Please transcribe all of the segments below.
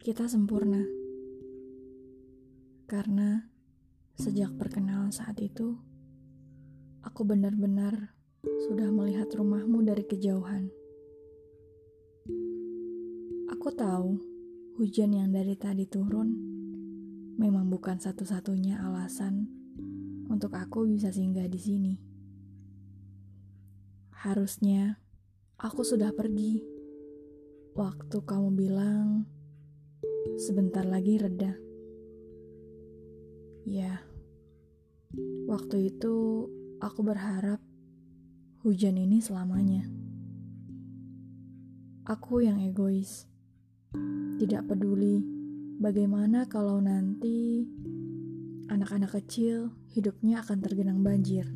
Kita sempurna. Karena sejak perkenalan saat itu, aku benar-benar sudah melihat rumahmu dari kejauhan. Aku tahu hujan yang dari tadi turun memang bukan satu-satunya alasan untuk aku bisa singgah di sini. Harusnya aku sudah pergi waktu kamu bilang sebentar lagi reda. Ya, waktu itu aku berharap hujan ini selamanya. Aku yang egois, tidak peduli bagaimana kalau nanti anak-anak kecil hidupnya akan tergenang banjir.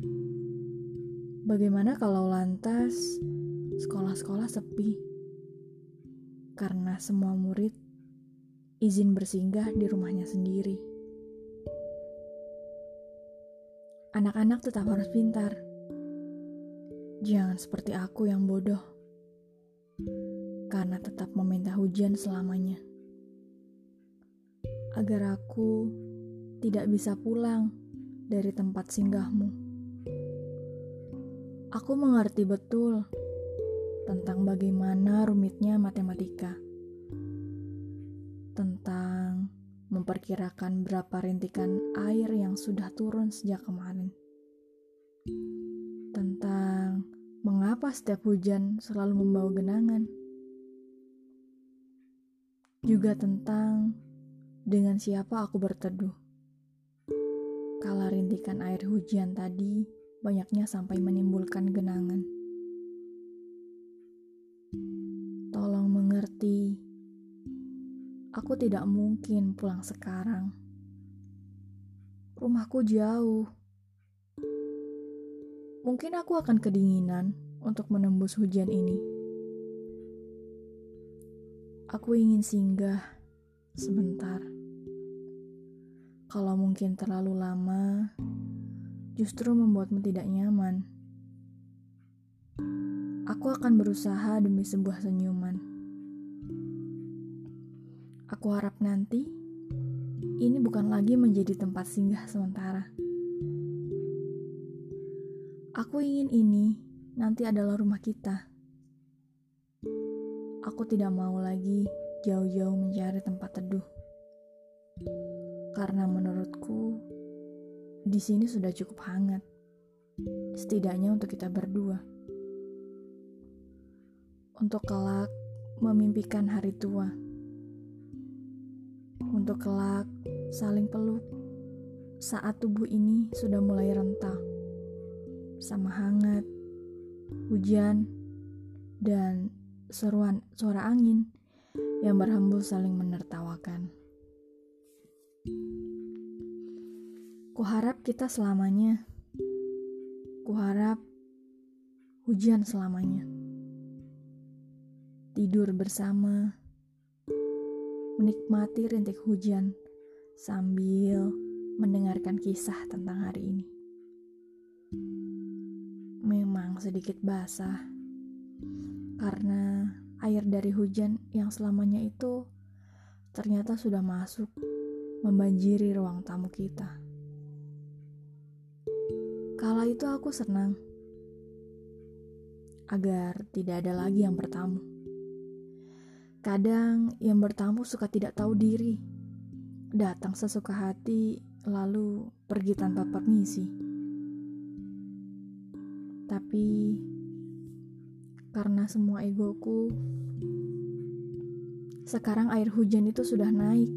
Bagaimana kalau lantas sekolah-sekolah sepi karena semua murid izin bersinggah di rumahnya sendiri. Anak-anak tetap harus pintar. Jangan seperti aku yang bodoh. Karena tetap meminta hujan selamanya. Agar aku tidak bisa pulang dari tempat singgahmu. Aku mengerti betul tentang bagaimana rumitnya matematika memperkirakan berapa rintikan air yang sudah turun sejak kemarin. Tentang mengapa setiap hujan selalu membawa genangan. Juga tentang dengan siapa aku berteduh. Kala rintikan air hujan tadi banyaknya sampai menimbulkan genangan. Aku tidak mungkin pulang sekarang. Rumahku jauh. Mungkin aku akan kedinginan untuk menembus hujan ini. Aku ingin singgah sebentar. Kalau mungkin terlalu lama, justru membuatmu tidak nyaman. Aku akan berusaha demi sebuah senyuman. Aku harap nanti ini bukan lagi menjadi tempat singgah sementara. Aku ingin ini nanti adalah rumah kita. Aku tidak mau lagi jauh-jauh mencari tempat teduh. Karena menurutku di sini sudah cukup hangat. Setidaknya untuk kita berdua. Untuk kelak memimpikan hari tua untuk kelak saling peluk saat tubuh ini sudah mulai rentah, sama hangat, hujan, dan seruan suara angin yang berhembus saling menertawakan. Kuharap kita selamanya. Kuharap hujan selamanya. Tidur bersama menikmati rintik hujan sambil mendengarkan kisah tentang hari ini. Memang sedikit basah karena air dari hujan yang selamanya itu ternyata sudah masuk membanjiri ruang tamu kita. Kala itu aku senang agar tidak ada lagi yang bertamu. Kadang yang bertamu suka tidak tahu diri, datang sesuka hati, lalu pergi tanpa permisi. Tapi karena semua egoku, sekarang air hujan itu sudah naik,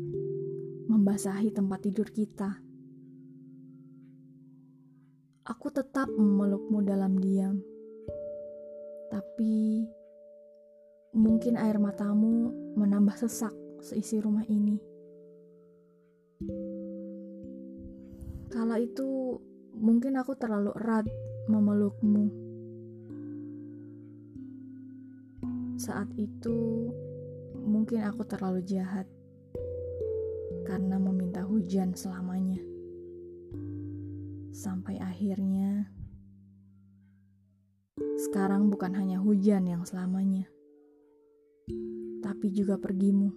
membasahi tempat tidur kita. Aku tetap memelukmu dalam diam, tapi Mungkin air matamu menambah sesak seisi rumah ini. Kala itu mungkin aku terlalu erat memelukmu. Saat itu mungkin aku terlalu jahat karena meminta hujan selamanya. Sampai akhirnya sekarang bukan hanya hujan yang selamanya tapi juga pergimu.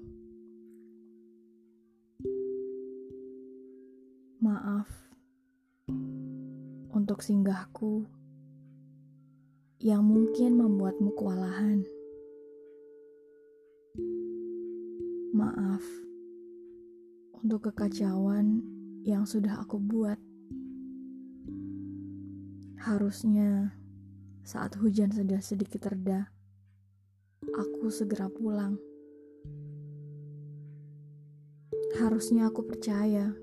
Maaf untuk singgahku yang mungkin membuatmu kewalahan. Maaf untuk kekacauan yang sudah aku buat. Harusnya saat hujan sudah sedikit reda aku segera pulang. Harusnya aku percaya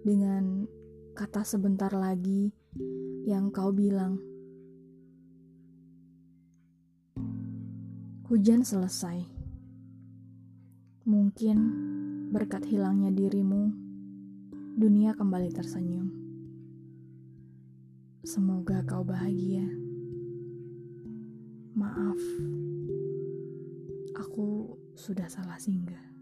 dengan kata sebentar lagi yang kau bilang. Hujan selesai. Mungkin berkat hilangnya dirimu, dunia kembali tersenyum. Semoga kau bahagia. Maaf, aku sudah salah singgah.